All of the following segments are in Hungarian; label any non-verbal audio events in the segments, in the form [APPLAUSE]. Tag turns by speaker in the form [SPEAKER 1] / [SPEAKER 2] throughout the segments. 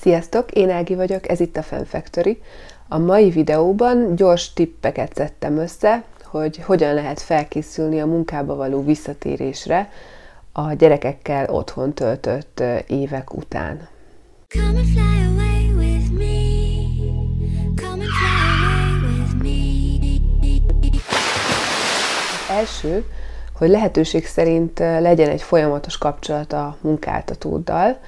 [SPEAKER 1] Sziasztok, én Ági vagyok, ez itt a Fan Factory. A mai videóban gyors tippeket szedtem össze, hogy hogyan lehet felkészülni a munkába való visszatérésre a gyerekekkel otthon töltött évek után. Come and fly away with me. Come and fly away with me. Az első, hogy lehetőség szerint legyen egy folyamatos kapcsolat a munkáltatóddal,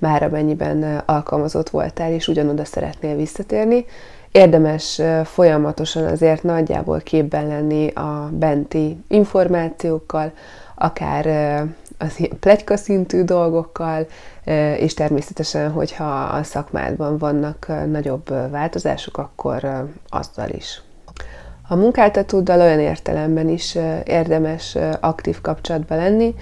[SPEAKER 1] már amennyiben alkalmazott voltál, és ugyanoda szeretnél visszatérni. Érdemes folyamatosan azért nagyjából képben lenni a benti információkkal, akár az plegyka szintű dolgokkal, és természetesen, hogyha a szakmádban vannak nagyobb változások, akkor azzal is. A munkáltatóddal olyan értelemben is érdemes aktív kapcsolatban lenni,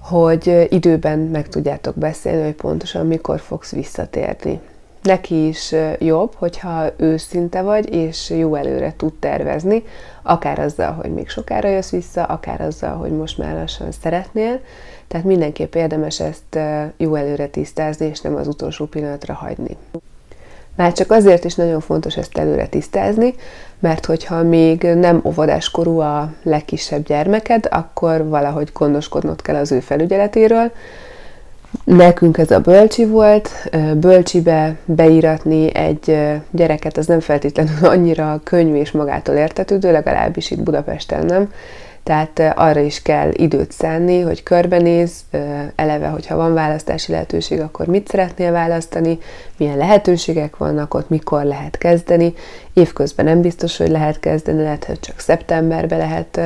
[SPEAKER 1] hogy időben meg tudjátok beszélni, hogy pontosan mikor fogsz visszatérni. Neki is jobb, hogyha őszinte vagy, és jó előre tud tervezni, akár azzal, hogy még sokára jössz vissza, akár azzal, hogy most már lassan szeretnél. Tehát mindenképp érdemes ezt jó előre tisztázni, és nem az utolsó pillanatra hagyni. Már csak azért is nagyon fontos ezt előre tisztázni, mert hogyha még nem óvodáskorú a legkisebb gyermeked, akkor valahogy gondoskodnod kell az ő felügyeletéről. Nekünk ez a bölcsi volt, bölcsibe beíratni egy gyereket, az nem feltétlenül annyira könnyű és magától értetődő, legalábbis itt Budapesten nem. Tehát arra is kell időt szánni, hogy körbenéz, eleve, hogyha van választási lehetőség, akkor mit szeretnél választani, milyen lehetőségek vannak ott, mikor lehet kezdeni. Évközben nem biztos, hogy lehet kezdeni, lehet, hogy csak szeptemberben lehet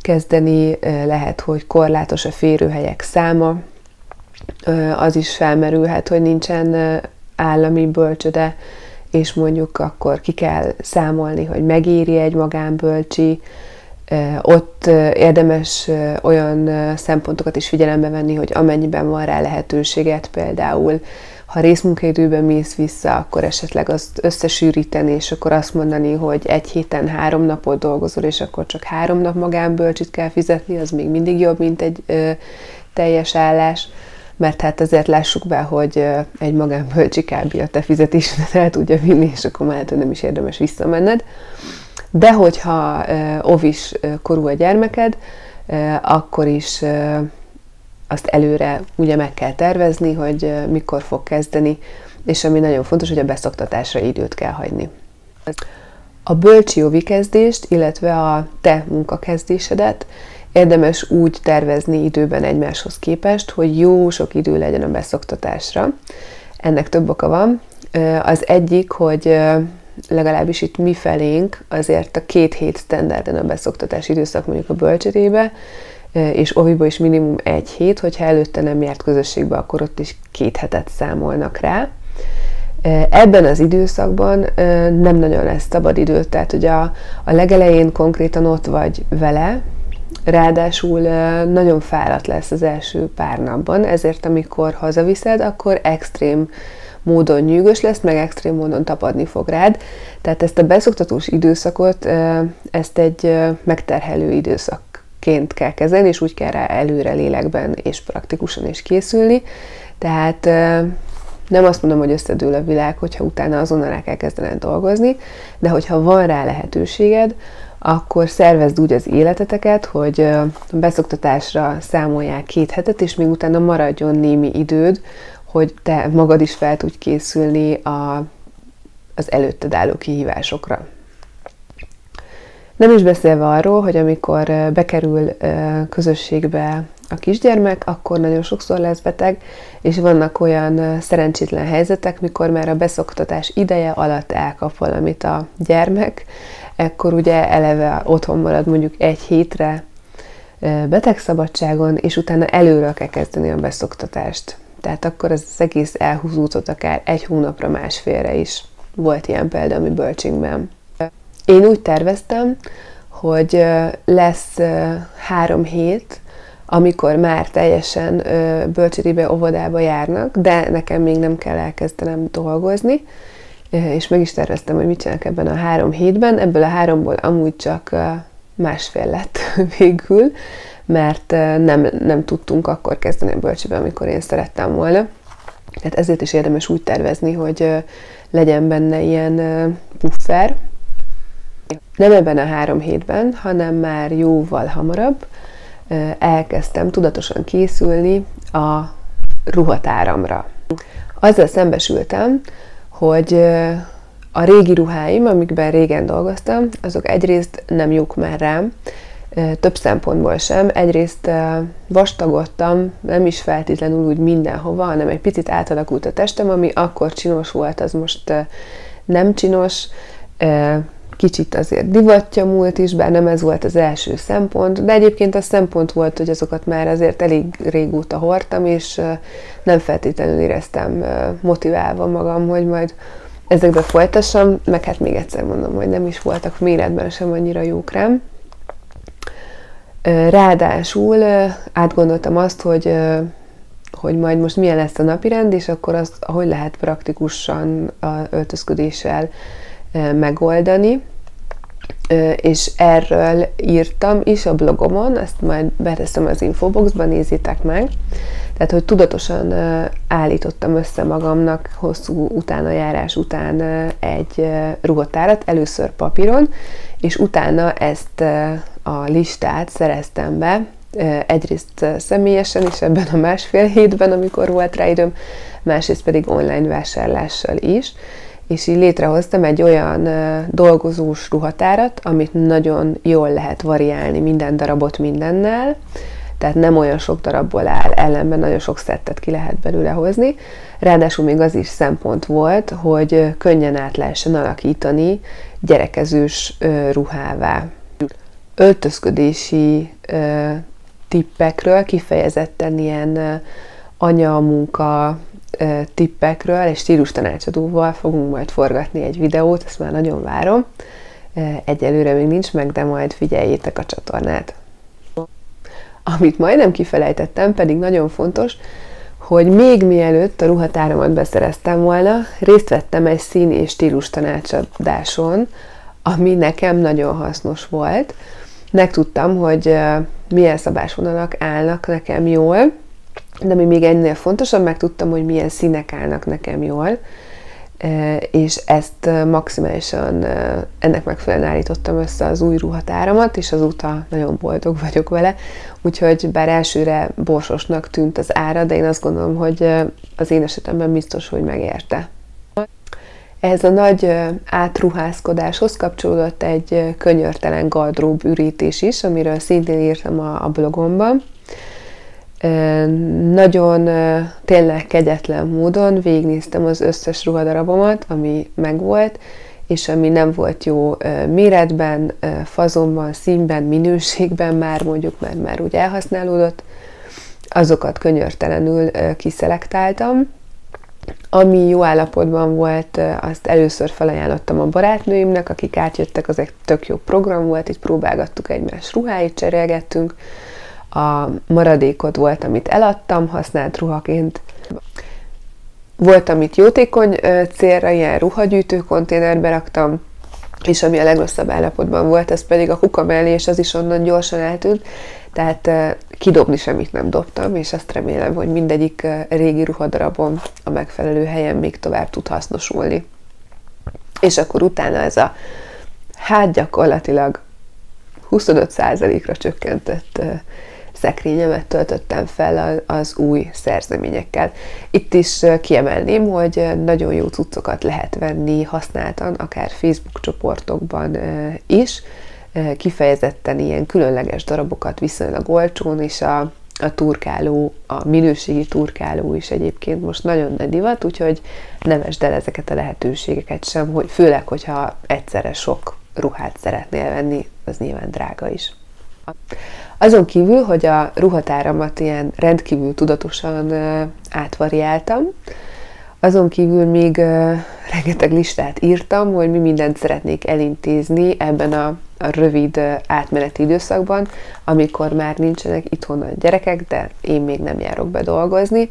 [SPEAKER 1] kezdeni, lehet, hogy korlátos a férőhelyek száma, az is felmerülhet, hogy nincsen állami bölcsöde, és mondjuk akkor ki kell számolni, hogy megéri egy magánbölcsi, ott érdemes olyan szempontokat is figyelembe venni, hogy amennyiben van rá lehetőséget, például ha részmunkaidőben mész vissza, akkor esetleg azt összesűríteni, és akkor azt mondani, hogy egy héten három napot dolgozol, és akkor csak három nap magánbölcsit kell fizetni, az még mindig jobb, mint egy ö, teljes állás, mert hát azért lássuk be, hogy egy magánbölcsi kb. a te fizetésedet el tudja vinni, és akkor már nem is érdemes visszamenned. De hogyha ovis korú a gyermeked, akkor is azt előre ugye meg kell tervezni, hogy mikor fog kezdeni, és ami nagyon fontos, hogy a beszoktatásra időt kell hagyni. A bölcsi ovi kezdést, illetve a te munkakezdésedet érdemes úgy tervezni időben egymáshoz képest, hogy jó sok idő legyen a beszoktatásra. Ennek több oka van. Az egyik, hogy legalábbis itt mi felénk azért a két hét standarden a beszoktatás időszak mondjuk a bölcsödébe, és oviba is minimum egy hét, hogyha előtte nem járt közösségbe, akkor ott is két hetet számolnak rá. Ebben az időszakban nem nagyon lesz szabad idő, tehát hogy a, a legelején konkrétan ott vagy vele, ráadásul nagyon fáradt lesz az első pár napban, ezért amikor hazaviszed, akkor extrém módon nyűgös lesz, meg extrém módon tapadni fog rád. Tehát ezt a beszoktatós időszakot, ezt egy megterhelő időszakként kell kezelni, és úgy kell rá előre lélekben és praktikusan is készülni. Tehát nem azt mondom, hogy összedől a világ, hogyha utána azonnal el kell kezdened dolgozni, de hogyha van rá lehetőséged, akkor szervezd úgy az életeteket, hogy beszoktatásra számolják két hetet, és még utána maradjon némi időd, hogy te magad is fel tudj készülni a, az előtted álló kihívásokra. Nem is beszélve arról, hogy amikor bekerül közösségbe a kisgyermek, akkor nagyon sokszor lesz beteg, és vannak olyan szerencsétlen helyzetek, mikor már a beszoktatás ideje alatt elkap valamit a gyermek, ekkor ugye eleve otthon marad mondjuk egy hétre betegszabadságon, és utána előről kell kezdeni a beszoktatást. Tehát akkor az egész elhúzódott akár egy hónapra, másfélre is. Volt ilyen példa a mi bölcsinkben. Én úgy terveztem, hogy lesz három hét, amikor már teljesen bölcsödébe, óvodába járnak, de nekem még nem kell elkezdenem dolgozni, és meg is terveztem, hogy mit csinálok ebben a három hétben. Ebből a háromból amúgy csak másfél lett [LAUGHS] végül, mert nem, nem tudtunk akkor kezdeni a bölcsibe, amikor én szerettem volna. Tehát ezért is érdemes úgy tervezni, hogy legyen benne ilyen puffer. Nem ebben a három hétben, hanem már jóval hamarabb elkezdtem tudatosan készülni a ruhatáramra. Azzal szembesültem, hogy a régi ruháim, amikben régen dolgoztam, azok egyrészt nem jók már rám, több szempontból sem. Egyrészt vastagodtam, nem is feltétlenül úgy mindenhova, hanem egy picit átalakult a testem, ami akkor csinos volt, az most nem csinos. Kicsit azért divatja múlt is, bár nem ez volt az első szempont, de egyébként a szempont volt, hogy azokat már azért elég régóta hordtam, és nem feltétlenül éreztem motiválva magam, hogy majd ezekbe folytassam, meg hát még egyszer mondom, hogy nem is voltak méretben sem annyira jók rám. Ráadásul átgondoltam azt, hogy, hogy majd most milyen lesz a napirend, és akkor azt, hogy lehet praktikusan a öltözködéssel megoldani. És erről írtam is a blogomon, ezt majd beteszem az infoboxba, nézzétek meg. Tehát, hogy tudatosan állítottam össze magamnak hosszú utána járás után egy ruhatárat, először papíron, és utána ezt a listát szereztem be, egyrészt személyesen is ebben a másfél hétben, amikor volt rá időm, másrészt pedig online vásárlással is, és így létrehoztam egy olyan dolgozós ruhatárat, amit nagyon jól lehet variálni minden darabot mindennel, tehát nem olyan sok darabból áll, ellenben nagyon sok szettet ki lehet belőle hozni. Ráadásul még az is szempont volt, hogy könnyen át lehessen alakítani gyerekezős ruhává. Öltözködési tippekről, kifejezetten ilyen anya-munka tippekről és stílus tanácsadóval fogunk majd forgatni egy videót, ezt már nagyon várom. Egyelőre még nincs meg, de majd figyeljétek a csatornát. Amit majdnem kifelejtettem, pedig nagyon fontos, hogy még mielőtt a ruhatáramat beszereztem volna, részt vettem egy szín és stílus tanácsadáson, ami nekem nagyon hasznos volt. Megtudtam, hogy milyen szabásvonalak állnak nekem jól, de ami még ennél fontosabb, megtudtam, hogy milyen színek állnak nekem jól, és ezt maximálisan ennek megfelelően állítottam össze az új ruhatáramat, és azóta nagyon boldog vagyok vele, úgyhogy bár elsőre borsosnak tűnt az ára, de én azt gondolom, hogy az én esetemben biztos, hogy megérte. Ehhez a nagy átruházkodáshoz kapcsolódott egy könyörtelen gardrób ürítés is, amiről szintén írtam a blogomban. Nagyon tényleg kegyetlen módon végignéztem az összes ruhadarabomat, ami megvolt, és ami nem volt jó méretben, fazonban, színben, minőségben már mondjuk, mert már úgy elhasználódott, azokat könyörtelenül kiszelektáltam. Ami jó állapotban volt, azt először felajánlottam a barátnőimnek, akik átjöttek, az egy tök jó program volt, így próbálgattuk egymás ruháit, cserélgettünk, a maradékot volt, amit eladtam használt ruhaként. Volt, amit jótékony célra, ilyen ruhagyűjtő konténerbe raktam, és ami a legrosszabb állapotban volt, ez pedig a kuka mellé, és az is onnan gyorsan eltűnt, tehát kidobni semmit nem dobtam, és azt remélem, hogy mindegyik régi ruhadarabom a megfelelő helyen még tovább tud hasznosulni. És akkor utána ez a hát gyakorlatilag 25%-ra csökkentett szekrényemet töltöttem fel az új szerzeményekkel. Itt is kiemelném, hogy nagyon jó cuccokat lehet venni használtan, akár Facebook csoportokban is, kifejezetten ilyen különleges darabokat viszonylag olcsón, és a, a turkáló, a minőségi turkáló is egyébként most nagyon nagy divat, úgyhogy ne vesd el ezeket a lehetőségeket sem, hogy főleg, hogyha egyszerre sok ruhát szeretnél venni, az nyilván drága is. Azon kívül, hogy a ruhatáramat ilyen rendkívül tudatosan átvariáltam, azon kívül még rengeteg listát írtam, hogy mi mindent szeretnék elintézni ebben a, a rövid átmeneti időszakban, amikor már nincsenek itthon a gyerekek, de én még nem járok be dolgozni,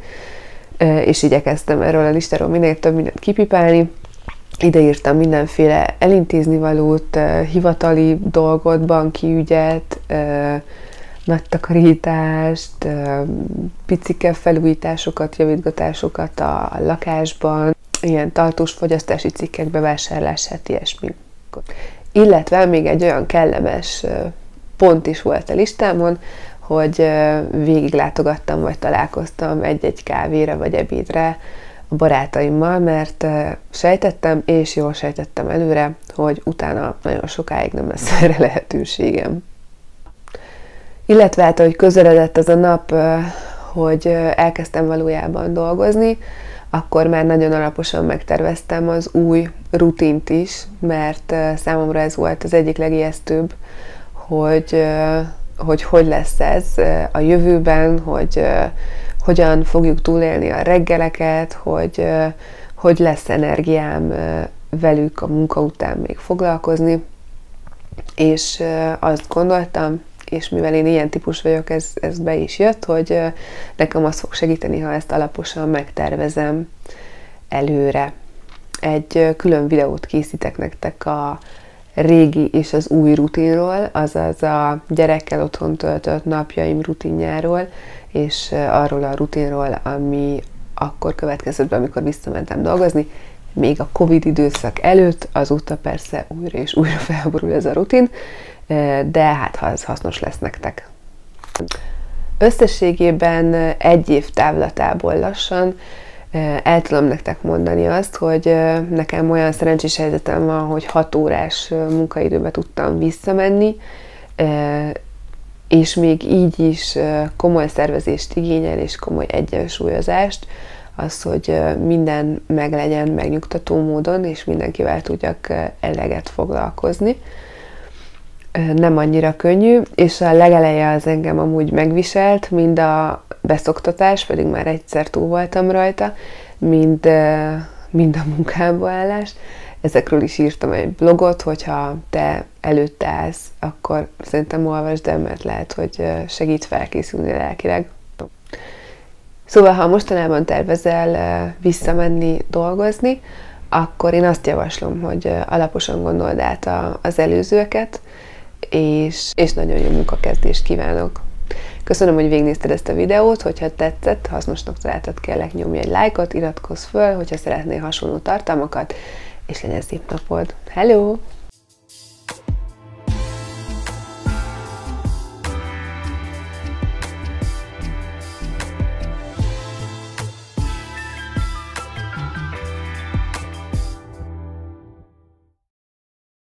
[SPEAKER 1] és igyekeztem erről a listáról minél több mindent kipipálni. Ide írtam mindenféle elintézni valót, hivatali dolgot, banki ügyet, nagy takarítást, picike felújításokat, javítgatásokat a lakásban, ilyen tartós fogyasztási cikkek bevásárlását, ilyesmi. Illetve még egy olyan kellemes pont is volt a listámon, hogy végig látogattam, vagy találkoztam egy-egy kávéra, vagy ebédre a barátaimmal, mert sejtettem, és jól sejtettem előre, hogy utána nagyon sokáig nem lesz erre [LAUGHS] lehetőségem. Illetve hát, hogy közeledett az a nap, hogy elkezdtem valójában dolgozni, akkor már nagyon alaposan megterveztem az új rutint is, mert számomra ez volt az egyik legijesztőbb, hogy hogy hogy lesz ez a jövőben, hogy hogyan fogjuk túlélni a reggeleket, hogy hogy lesz energiám velük a munka után még foglalkozni. És azt gondoltam, és mivel én ilyen típus vagyok, ez, ez be is jött, hogy nekem az fog segíteni, ha ezt alaposan megtervezem előre. Egy külön videót készítek nektek a régi és az új rutinról, azaz a gyerekkel otthon töltött napjaim rutinjáról, és arról a rutinról, ami akkor következett be, amikor visszamentem dolgozni, még a Covid időszak előtt, azóta persze újra és újra felborul ez a rutin, de hát ha ez hasznos lesz nektek. Összességében egy év távlatából lassan el tudom nektek mondani azt, hogy nekem olyan szerencsés helyzetem van, hogy 6 órás munkaidőbe tudtam visszamenni, és még így is komoly szervezést igényel, és komoly egyensúlyozást, az, hogy minden meglegyen megnyugtató módon, és mindenkivel tudjak eleget foglalkozni. Nem annyira könnyű, és a legeleje az engem amúgy megviselt, mind a beszoktatás, pedig már egyszer túl voltam rajta, mind, mind a munkába állás. Ezekről is írtam egy blogot, hogyha te előtte állsz, akkor szerintem olvasd el, mert lehet, hogy segít felkészülni lelkileg. Szóval, ha mostanában tervezel visszamenni dolgozni, akkor én azt javaslom, hogy alaposan gondold át az előzőeket, és, és nagyon jó munkakezdést kívánok! Köszönöm, hogy végignézted ezt a videót, hogyha tetszett, hasznosnak találtad, kérlek nyomj egy lájkot, iratkozz föl, hogyha szeretnél hasonló tartalmakat, és legyen szép napod. Hello!